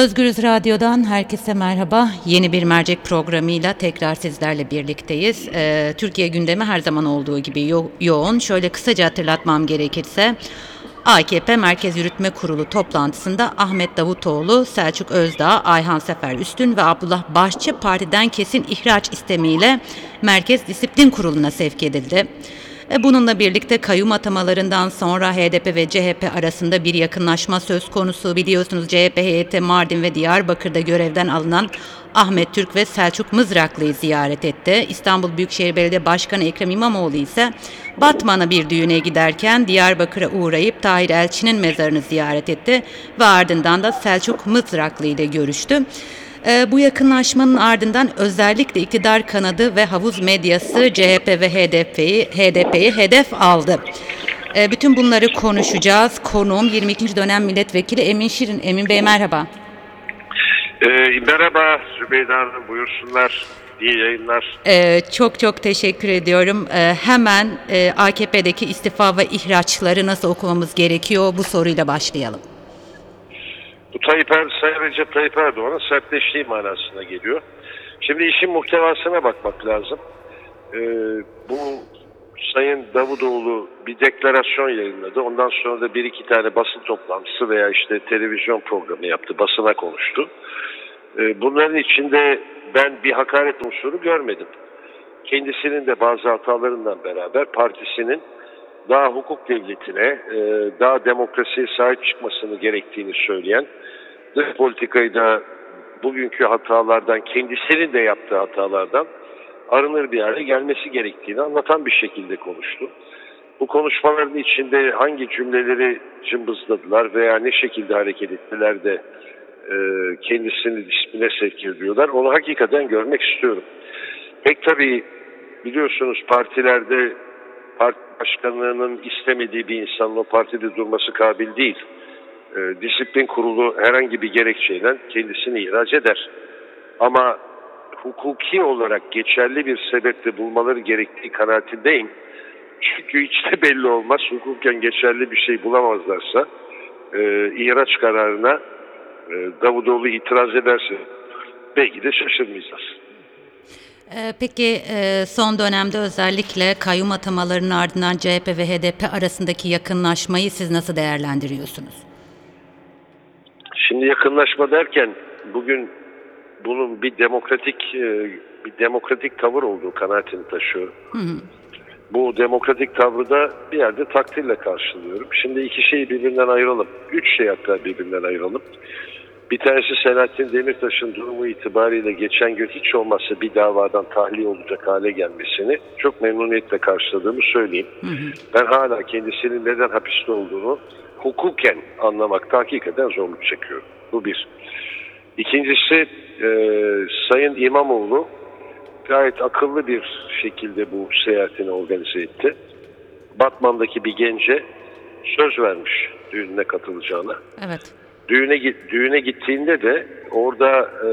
Özgürüz Radyo'dan herkese merhaba. Yeni bir mercek programıyla tekrar sizlerle birlikteyiz. Ee, Türkiye gündemi her zaman olduğu gibi yo- yoğun. Şöyle kısaca hatırlatmam gerekirse AKP Merkez Yürütme Kurulu toplantısında Ahmet Davutoğlu, Selçuk Özdağ, Ayhan Sefer Üstün ve Abdullah Başçı partiden kesin ihraç istemiyle Merkez Disiplin Kurulu'na sevk edildi. E, Bununla birlikte kayyum atamalarından sonra HDP ve CHP arasında bir yakınlaşma söz konusu. Biliyorsunuz CHP heyeti Mardin ve Diyarbakır'da görevden alınan Ahmet Türk ve Selçuk Mızraklı'yı ziyaret etti. İstanbul Büyükşehir Belediye Başkanı Ekrem İmamoğlu ise Batman'a bir düğüne giderken Diyarbakır'a uğrayıp Tahir Elçi'nin mezarını ziyaret etti ve ardından da Selçuk Mızraklı ile görüştü. Ee, bu yakınlaşmanın ardından özellikle iktidar kanadı ve havuz medyası CHP ve HDP'yi HDP'yi hedef aldı. Ee, bütün bunları konuşacağız. Konuğum 22. dönem milletvekili Emin Şirin. Emin Bey merhaba. Ee, merhaba Zübeyde Hanım buyursunlar. İyi yayınlar. Ee, çok çok teşekkür ediyorum. Ee, hemen e, AKP'deki istifa ve ihraçları nasıl okumamız gerekiyor bu soruyla başlayalım. Bu Tayyip Er, Sayın Recep Tayyip Erdoğan'ın sertleştiği manasına geliyor. Şimdi işin muhtevasına bakmak lazım. Ee, bu Sayın Davutoğlu bir deklarasyon yayınladı. Ondan sonra da bir iki tane basın toplantısı veya işte televizyon programı yaptı. Basına konuştu. Ee, bunların içinde ben bir hakaret unsuru görmedim. Kendisinin de bazı hatalarından beraber partisinin daha hukuk devletine, e, daha demokrasiye sahip çıkmasını gerektiğini söyleyen, dış politikayı da bugünkü hatalardan, kendisinin de yaptığı hatalardan arınır bir hale gelmesi gerektiğini anlatan bir şekilde konuştu. Bu konuşmaların içinde hangi cümleleri cımbızladılar veya ne şekilde hareket ettiler de e, kendisini disipline sevk ediyorlar onu hakikaten görmek istiyorum. Pek tabii biliyorsunuz partilerde parti başkanlığının istemediği bir insanın o partide durması kabil değil. E, disiplin kurulu herhangi bir gerekçeyle kendisini ihraç eder. Ama hukuki olarak geçerli bir sebeple bulmaları gerektiği kanaatindeyim. Çünkü hiç de belli olmaz. Hukuken geçerli bir şey bulamazlarsa e, ihraç kararına e, Davutoğlu itiraz ederse belki de şaşırmayacağız. Ee, Peki e, son dönemde özellikle kayyum atamalarının ardından CHP ve HDP arasındaki yakınlaşmayı siz nasıl değerlendiriyorsunuz? Şimdi yakınlaşma derken bugün bunun bir demokratik e, bir demokratik tavır olduğu kanaatini taşıyorum. Bu demokratik tavrı da bir yerde takdirle karşılıyorum. Şimdi iki şeyi birbirinden ayıralım. Üç şey hatta birbirinden ayıralım. Bir tanesi Selahattin Demirtaş'ın durumu itibariyle geçen gün hiç olmazsa bir davadan tahliye olacak hale gelmesini çok memnuniyetle karşıladığımı söyleyeyim. Ben hala kendisinin neden hapiste olduğunu hukuken anlamakta hakikaten zorluk çekiyorum. Bu bir. İkincisi e, Sayın İmamoğlu gayet akıllı bir şekilde bu seyahatini organize etti. Batman'daki bir gence söz vermiş düğününe katılacağına. Evet. Düğüne düğüne gittiğinde de orada e,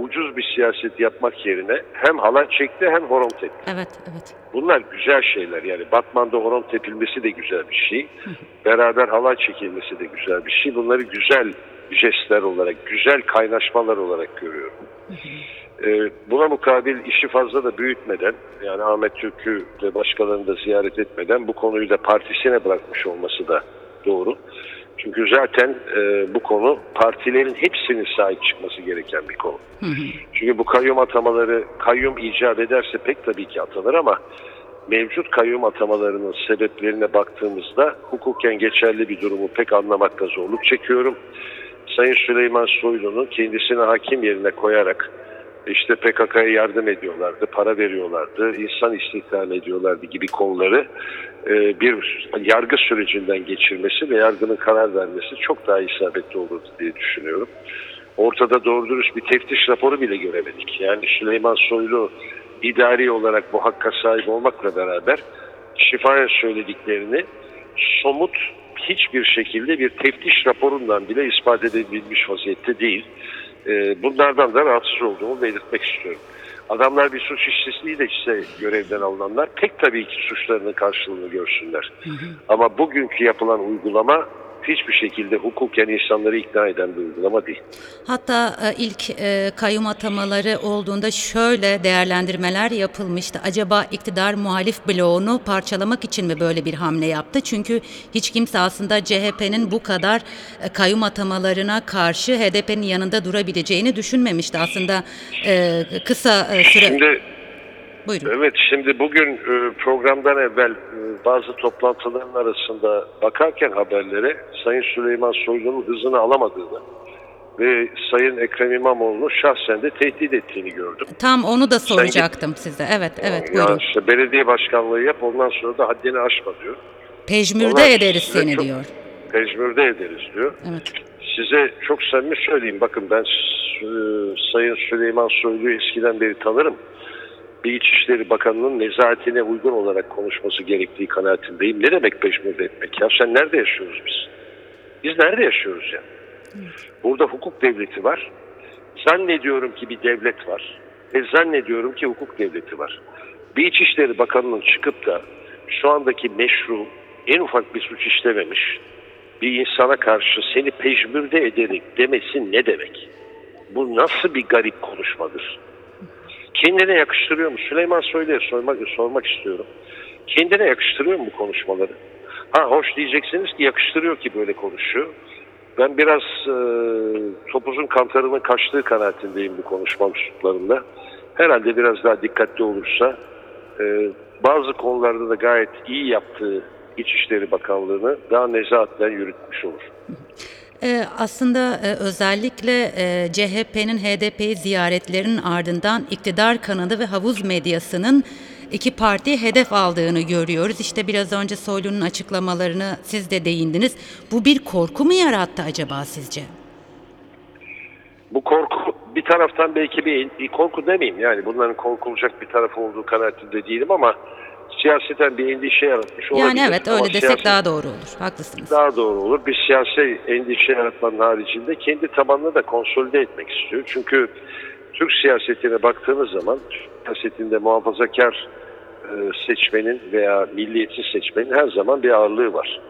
ucuz bir siyaset yapmak yerine hem halay çekti hem horon tepti. Evet, evet. Bunlar güzel şeyler yani Batman'da horon tepilmesi de güzel bir şey. Beraber halay çekilmesi de güzel bir şey. Bunları güzel jestler olarak, güzel kaynaşmalar olarak görüyorum. Ee, buna mukabil işi fazla da büyütmeden yani Ahmet Türk'ü ve başkalarını da ziyaret etmeden bu konuyu da partisine bırakmış olması da doğru. Çünkü zaten e, bu konu partilerin hepsinin sahip çıkması gereken bir konu. Çünkü bu kayyum atamaları kayyum icap ederse pek tabii ki atanır ama mevcut kayyum atamalarının sebeplerine baktığımızda hukuken geçerli bir durumu pek anlamakta zorluk çekiyorum. Sayın Süleyman Soylu'nun kendisini hakim yerine koyarak işte PKK'ya yardım ediyorlardı, para veriyorlardı, insan istihdam ediyorlardı gibi konuları e, bir yargı sürecinden geçirmesi ve yargının karar vermesi çok daha isabetli olurdu diye düşünüyorum. Ortada doğru dürüst bir teftiş raporu bile göremedik. Yani Süleyman Soylu idari olarak bu hakka sahip olmakla beraber şifayen söylediklerini somut hiçbir şekilde bir teftiş raporundan bile ispat edebilmiş vaziyette değil. Ee, bunlardan da rahatsız olduğumu belirtmek istiyorum. Adamlar bir suç işçisiyle ise görevden alınanlar pek tabii ki suçlarının karşılığını görsünler. Ama bugünkü yapılan uygulama hiçbir şekilde hukuken insanları ikna eden bir uygulama değil. Hatta e, ilk e, kayyum atamaları olduğunda şöyle değerlendirmeler yapılmıştı. Acaba iktidar muhalif bloğunu parçalamak için mi böyle bir hamle yaptı? Çünkü hiç kimse aslında CHP'nin bu kadar e, kayyum atamalarına karşı HDP'nin yanında durabileceğini düşünmemişti. Aslında kısa süre... Şimdi Buyurun. Evet şimdi bugün e, programdan evvel e, bazı toplantıların arasında bakarken haberlere Sayın Süleyman Soylu'nun hızını alamadığını ve Sayın Ekrem İmamoğlu'nu şahsen de tehdit ettiğini gördüm. Tam onu da soracaktım size. Evet, evet Ya buyurun. işte belediye başkanlığı yap ondan sonra da haddini aşma diyor. Pejmürde Onlar ederiz seni çok- diyor. Pejmürde ederiz diyor. Evet. Size çok samimi söyleyeyim. Bakın ben e, Sayın Süleyman Soylu'yu eskiden beri tanırım. Bir İçişleri Bakanı'nın nezahatine uygun olarak konuşması gerektiği kanaatindeyim. Ne demek peşmurde etmek? Ya sen nerede yaşıyoruz biz? Biz nerede yaşıyoruz ya? Burada hukuk devleti var. Zannediyorum ki bir devlet var. Ve zannediyorum ki hukuk devleti var. Bir İçişleri Bakanı'nın çıkıp da şu andaki meşru en ufak bir suç işlememiş bir insana karşı seni pejmürde ederek demesi ne demek? Bu nasıl bir garip konuşmadır? Kendine yakıştırıyor mu? Süleyman Soylu'ya sormak, sormak istiyorum. Kendine yakıştırıyor mu bu konuşmaları? Ha hoş diyeceksiniz ki yakıştırıyor ki böyle konuşuyor. Ben biraz e, topuzun kantarının kaçtığı kanaatindeyim bu konuşma üsluplarında. Herhalde biraz daha dikkatli olursa e, bazı konularda da gayet iyi yaptığı İçişleri Bakanlığı'nı daha nezahatten yürütmüş olur. Ee, aslında e, özellikle e, CHP'nin HDP'yi ziyaretlerinin ardından iktidar kanadı ve havuz medyasının iki partiyi hedef aldığını görüyoruz. İşte biraz önce Soylu'nun açıklamalarını siz de değindiniz. Bu bir korku mu yarattı acaba sizce? Bu korku bir taraftan belki bir, bir korku demeyeyim yani bunların korkulacak bir tarafı olduğu kanaatinde değilim ama siyaseten bir endişe yaratmış olabilir. Yani evet öyle desek siyaset- daha doğru olur. Haklısınız. daha doğru olur. Bir siyasi endişe yaratmanın haricinde kendi tabanını da konsolide etmek istiyor. Çünkü Türk siyasetine baktığınız zaman siyasetinde muhafazakar e, seçmenin veya milliyetçi seçmenin her zaman bir ağırlığı var.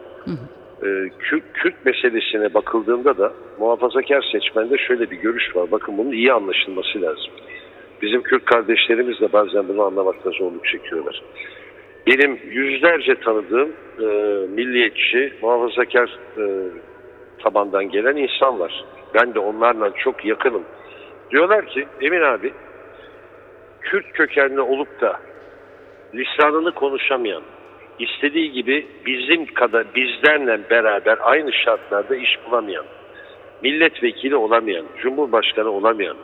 E, Kürt, Kürt meselesine bakıldığında da muhafazakar seçmende şöyle bir görüş var. Bakın bunun iyi anlaşılması lazım. Bizim Kürt kardeşlerimiz de bazen bunu anlamakta zorluk çekiyorlar. Benim yüzlerce tanıdığım e, milliyetçi, muhafazakar e, tabandan gelen insan var. Ben de onlarla çok yakınım. Diyorlar ki Emin abi Kürt kökenli olup da lisanını konuşamayan, istediği gibi bizim kadar bizlerle beraber aynı şartlarda iş bulamayan, milletvekili olamayan, cumhurbaşkanı olamayan,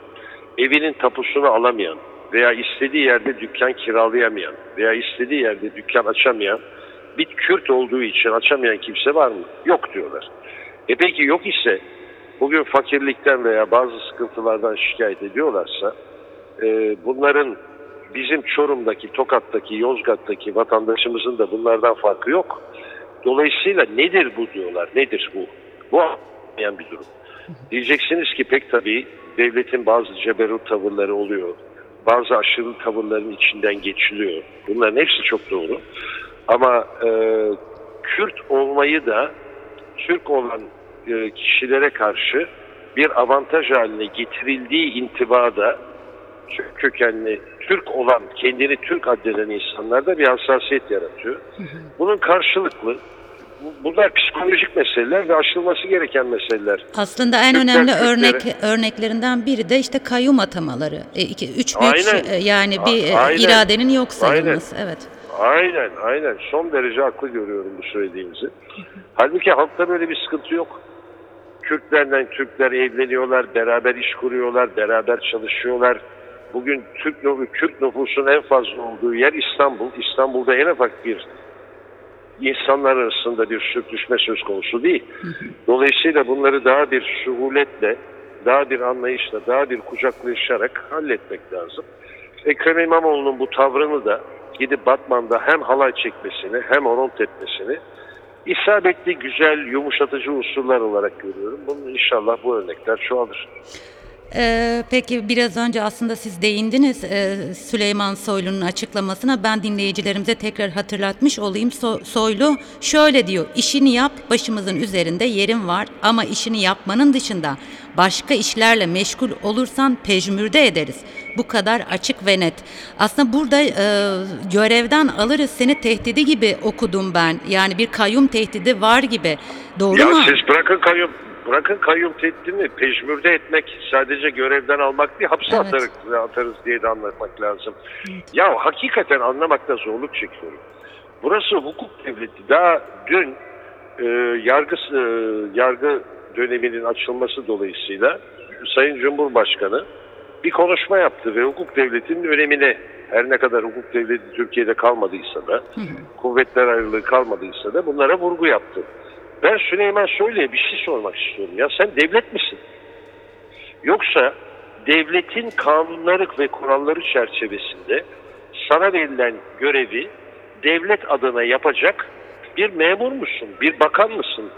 evinin tapusunu alamayan veya istediği yerde dükkan kiralayamayan veya istediği yerde dükkan açamayan bir Kürt olduğu için açamayan kimse var mı? Yok diyorlar. E peki yok ise bugün fakirlikten veya bazı sıkıntılardan şikayet ediyorlarsa e, bunların bizim Çorum'daki, Tokat'taki, Yozgat'taki vatandaşımızın da bunlardan farkı yok. Dolayısıyla nedir bu diyorlar, nedir bu? Bu anlamayan bir durum. Diyeceksiniz ki pek tabii devletin bazı ceberut tavırları oluyor. Bazı aşırı tavırların içinden geçiliyor. Bunların hepsi çok doğru. Ama e, Kürt olmayı da Türk olan e, kişilere karşı bir avantaj haline getirildiği intibada Türk kökenli Türk olan kendini Türk addeden insanlarda bir hassasiyet yaratıyor. Bunun karşılıklı bunlar psikolojik meseleler ve aşılması gereken meseleler. Aslında en Türkler önemli Kürtlere- örnek örneklerinden biri de işte kayyum atamaları. E, iki, üç büyük Aynen. şey- e, yani bir e, aynen. iradenin yok sayılması. Evet. Aynen, aynen. Son derece haklı görüyorum bu söylediğinizi. Halbuki halkta böyle bir sıkıntı yok. Kürtlerle Türkler evleniyorlar, beraber iş kuruyorlar, beraber çalışıyorlar. Bugün Türk Kürt nüfusun en fazla olduğu yer İstanbul. İstanbul'da en ufak bir insanlar arasında bir sürtüşme söz konusu değil. Dolayısıyla bunları daha bir suhuletle, daha bir anlayışla, daha bir kucaklaşarak halletmek lazım. Ekrem İmamoğlu'nun bu tavrını da gidip Batman'da hem halay çekmesini hem horon tepmesini isabetli, güzel, yumuşatıcı unsurlar olarak görüyorum. Bunun inşallah bu örnekler çoğalır. Ee, peki biraz önce aslında siz değindiniz e, Süleyman Soylu'nun açıklamasına. Ben dinleyicilerimize tekrar hatırlatmış olayım. So- Soylu şöyle diyor. İşini yap, başımızın üzerinde yerin var ama işini yapmanın dışında başka işlerle meşgul olursan pejmürde ederiz. Bu kadar açık ve net. Aslında burada e, görevden alırız seni tehdidi gibi okudum ben. Yani bir kayyum tehdidi var gibi. Doğru Ya mu? siz bırakın kayyum bırakın kayyum tehdidini pejmürde etmek sadece görevden almak değil hapse Evet. atarız, atarız diye de anlatmak lazım. Ya hakikaten anlamakta zorluk çekiyorum. Burası hukuk devleti. Daha dün e, yargı e, yargı döneminin açılması dolayısıyla Sayın Cumhurbaşkanı bir konuşma yaptı ve hukuk devletinin önemine her ne kadar hukuk devleti Türkiye'de kalmadıysa da kuvvetler ayrılığı kalmadıysa da bunlara vurgu yaptı. Ben Süleyman Soylu'ya bir şey sormak istiyorum. Ya sen devlet misin? Yoksa devletin kanunları ve kuralları çerçevesinde sana verilen görevi devlet adına yapacak bir memur musun? Bir bakan mısın?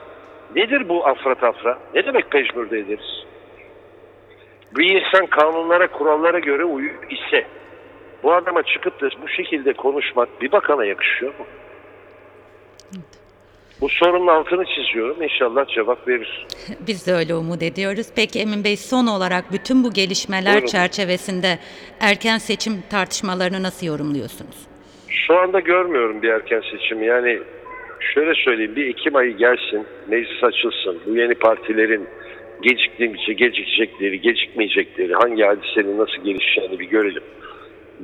Nedir bu afra tafra? Ne demek pejmürde ederiz? Bir insan kanunlara, kurallara göre uyuyor ise bu adama çıkıp da bu şekilde konuşmak bir bakana yakışıyor mu? Bu sorunun altını çiziyorum. İnşallah cevap verir. Biz de öyle umut ediyoruz. Peki Emin Bey son olarak bütün bu gelişmeler Buyurun. çerçevesinde erken seçim tartışmalarını nasıl yorumluyorsunuz? Şu anda görmüyorum bir erken seçim. Yani şöyle söyleyeyim bir Ekim ayı gelsin, meclis açılsın. Bu yeni partilerin geciktiğince gecikecekleri, gecikmeyecekleri, hangi hadisenin nasıl gelişeceğini bir görelim.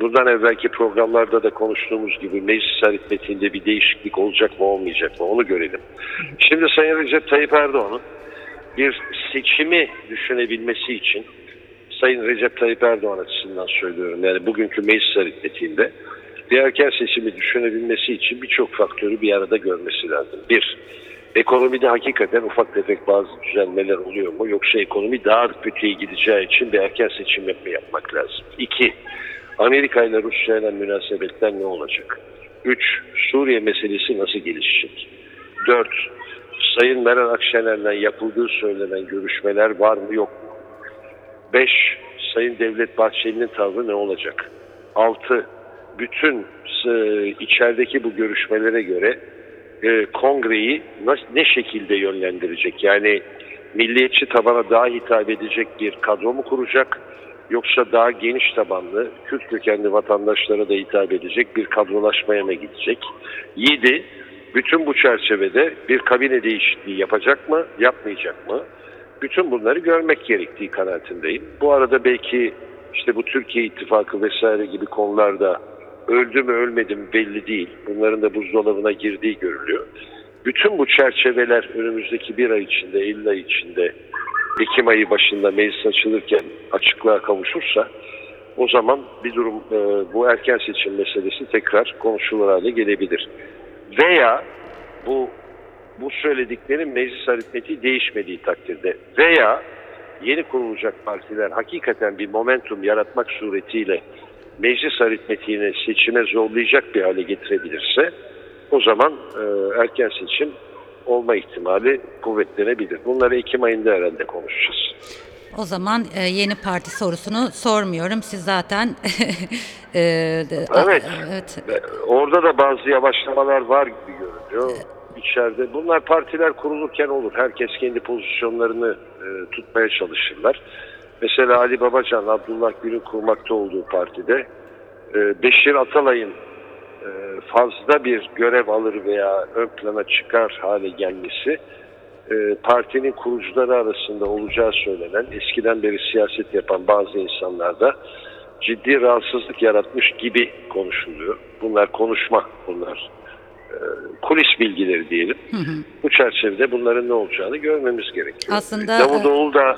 Bundan evvelki programlarda da konuştuğumuz gibi meclis aritmetiğinde bir değişiklik olacak mı olmayacak mı onu görelim. Şimdi Sayın Recep Tayyip Erdoğan'ın bir seçimi düşünebilmesi için Sayın Recep Tayyip Erdoğan açısından söylüyorum. Yani bugünkü meclis aritmetiğinde bir erken seçimi düşünebilmesi için birçok faktörü bir arada görmesi lazım. Bir, ekonomide hakikaten ufak tefek bazı düzenlemeler oluyor mu? Yoksa ekonomi daha kötüye gideceği için bir erken seçim mi yapmak lazım? İki, Amerika ile Rusya ile münasebetler ne olacak? Üç, Suriye meselesi nasıl gelişecek? Dört, Sayın Meral Akşener'le yapıldığı söylenen görüşmeler var mı yok mu? 5. Sayın Devlet Bahçeli'nin tavrı ne olacak? 6. Bütün e, içerideki bu görüşmelere göre e, kongreyi ne şekilde yönlendirecek? Yani milliyetçi tabana daha hitap edecek bir kadro mu kuracak? Yoksa daha geniş tabanlı, Kürt kökenli vatandaşlara da hitap edecek bir kadrolaşmaya mı gidecek? 7. Bütün bu çerçevede bir kabine değişikliği yapacak mı, yapmayacak mı? Bütün bunları görmek gerektiği kanaatindeyim. Bu arada belki işte bu Türkiye İttifakı vesaire gibi konularda öldü mü ölmedi mi belli değil. Bunların da buzdolabına girdiği görülüyor. Bütün bu çerçeveler önümüzdeki bir ay içinde, 50 ay içinde Ekim ayı başında meclis açılırken açıklığa kavuşursa o zaman bir durum e, bu erken seçim meselesi tekrar konuşulur hale gelebilir. Veya bu bu söylediklerin meclis aritmetiği değişmediği takdirde veya yeni kurulacak partiler hakikaten bir momentum yaratmak suretiyle meclis aritmetiğini seçime zorlayacak bir hale getirebilirse o zaman e, erken seçim olma ihtimali kuvvetlenebilir. Bunları Ekim ayında herhalde konuşacağız. O zaman e, yeni parti sorusunu sormuyorum. Siz zaten e, de- Evet. evet. E, Orada da bazı yavaşlamalar var gibi görünüyor. İçeride bunlar partiler kurulurken olur. Herkes kendi pozisyonlarını e, tutmaya çalışırlar. Mesela Ali Babacan, Abdullah Gül'ün kurmakta olduğu partide e, Beşir Atalay'ın e, fazla bir görev alır veya ön plana çıkar hale gelmesi e, partinin kurucuları arasında olacağı söylenen eskiden beri siyaset yapan bazı insanlarda ciddi rahatsızlık yaratmış gibi konuşuluyor. Bunlar konuşma bunlar. E, kulis bilgileri diyelim. Bu çerçevede bunların ne olacağını görmemiz gerekiyor. Aslında- Davutoğlu da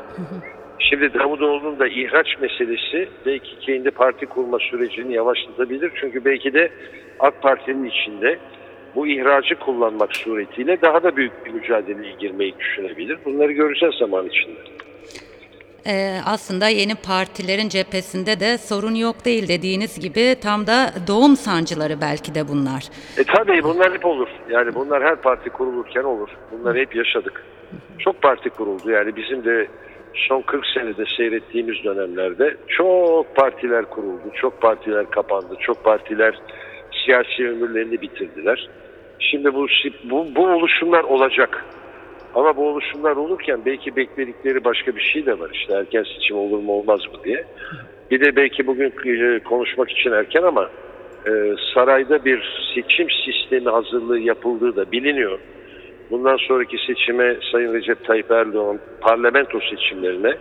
Şimdi Davutoğlu'nun da ihraç meselesi belki kendi parti kurma sürecini yavaşlatabilir. Çünkü belki de AK Parti'nin içinde bu ihracı kullanmak suretiyle daha da büyük bir mücadeleye girmeyi düşünebilir. Bunları göreceğiz zaman içinde. E, aslında yeni partilerin cephesinde de sorun yok değil dediğiniz gibi tam da doğum sancıları belki de bunlar. E tabii bunlar hep olur. Yani bunlar her parti kurulurken olur. Bunları hep yaşadık. Çok parti kuruldu. Yani bizim de son 40 senede seyrettiğimiz dönemlerde çok partiler kuruldu, çok partiler kapandı, çok partiler siyasi ömürlerini bitirdiler. Şimdi bu, bu, bu oluşumlar olacak. Ama bu oluşumlar olurken belki bekledikleri başka bir şey de var. İşte erken seçim olur mu olmaz mı diye. Bir de belki bugün e, konuşmak için erken ama e, sarayda bir seçim sistemi hazırlığı yapıldığı da biliniyor. Bundan sonraki seçime Sayın Recep Tayyip Erdoğan parlamento seçimlerine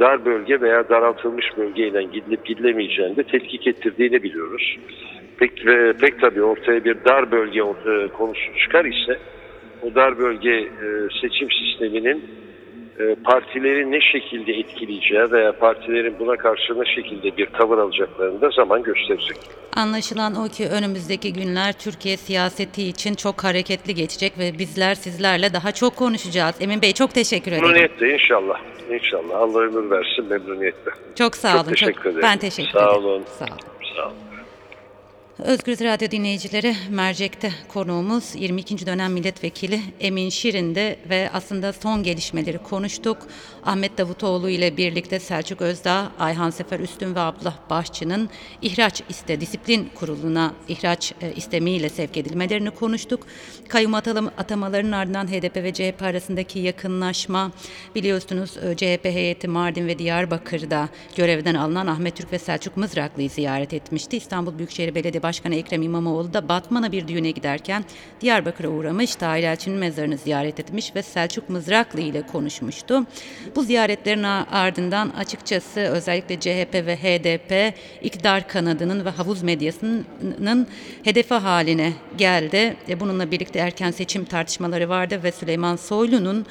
dar bölge veya daraltılmış bölgeyle gidilip gidilemeyeceğini de tetkik ettirdiğini biliyoruz. Pek, ve pek tabii ortaya bir dar bölge e, konusu çıkar ise o dar bölge e, seçim sisteminin partileri ne şekilde etkileyeceği veya partilerin buna karşı ne şekilde bir tavır alacaklarını da zaman gösterecek. Anlaşılan o ki önümüzdeki günler Türkiye siyaseti için çok hareketli geçecek ve bizler sizlerle daha çok konuşacağız. Emin Bey çok teşekkür ederim. Memnuniyetle inşallah. İnşallah. Allah ömür versin memnuniyetle. Çok sağ Çok olun. teşekkür ederim. Ben teşekkür Sağ ederim. olun. Sağ olun. Sağ olun. Özgür Radyo dinleyicileri Mercek'te konuğumuz 22. dönem milletvekili Emin Şirin'de ve aslında son gelişmeleri konuştuk. Ahmet Davutoğlu ile birlikte Selçuk Özdağ, Ayhan Sefer Üstün ve Abdullah Başçı'nın ihraç iste disiplin kuruluna ihraç e, istemiyle sevk edilmelerini konuştuk. Kayyum atamalarının ardından HDP ve CHP arasındaki yakınlaşma biliyorsunuz e, CHP heyeti Mardin ve Diyarbakır'da görevden alınan Ahmet Türk ve Selçuk Mızraklı'yı ziyaret etmişti. İstanbul Büyükşehir Belediye Başkanı Ekrem İmamoğlu da Batman'a bir düğüne giderken Diyarbakır'a uğramış, Tahir Elçi'nin mezarını ziyaret etmiş ve Selçuk Mızraklı ile konuşmuştu. Bu ziyaretlerin ardından açıkçası özellikle CHP ve HDP iktidar kanadının ve havuz medyasının hedefi haline geldi. E, Bununla birlikte erken seçim tartışmaları vardı ve Süleyman Soylu'nun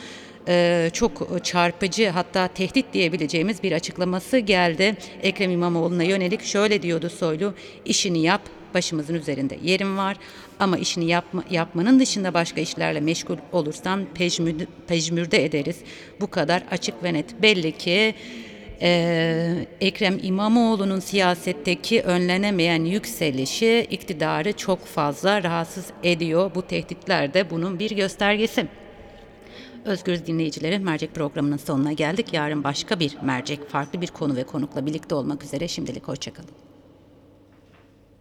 e, çok çarpıcı hatta tehdit diyebileceğimiz bir açıklaması geldi. Ekrem İmamoğlu'na yönelik şöyle diyordu Soylu, işini yap, başımızın üzerinde yerim var ama işini yapma, yapmanın dışında başka işlerle meşgul olursan pejmürde, pejmürde ederiz. Bu kadar açık ve net. Belli ki ee, Ekrem İmamoğlu'nun siyasetteki önlenemeyen yükselişi iktidarı çok fazla rahatsız ediyor. Bu tehditler de bunun bir göstergesi. Özgür dinleyicileri Mercek programının sonuna geldik. Yarın başka bir mercek, farklı bir konu ve konukla birlikte olmak üzere. Şimdilik hoşçakalın.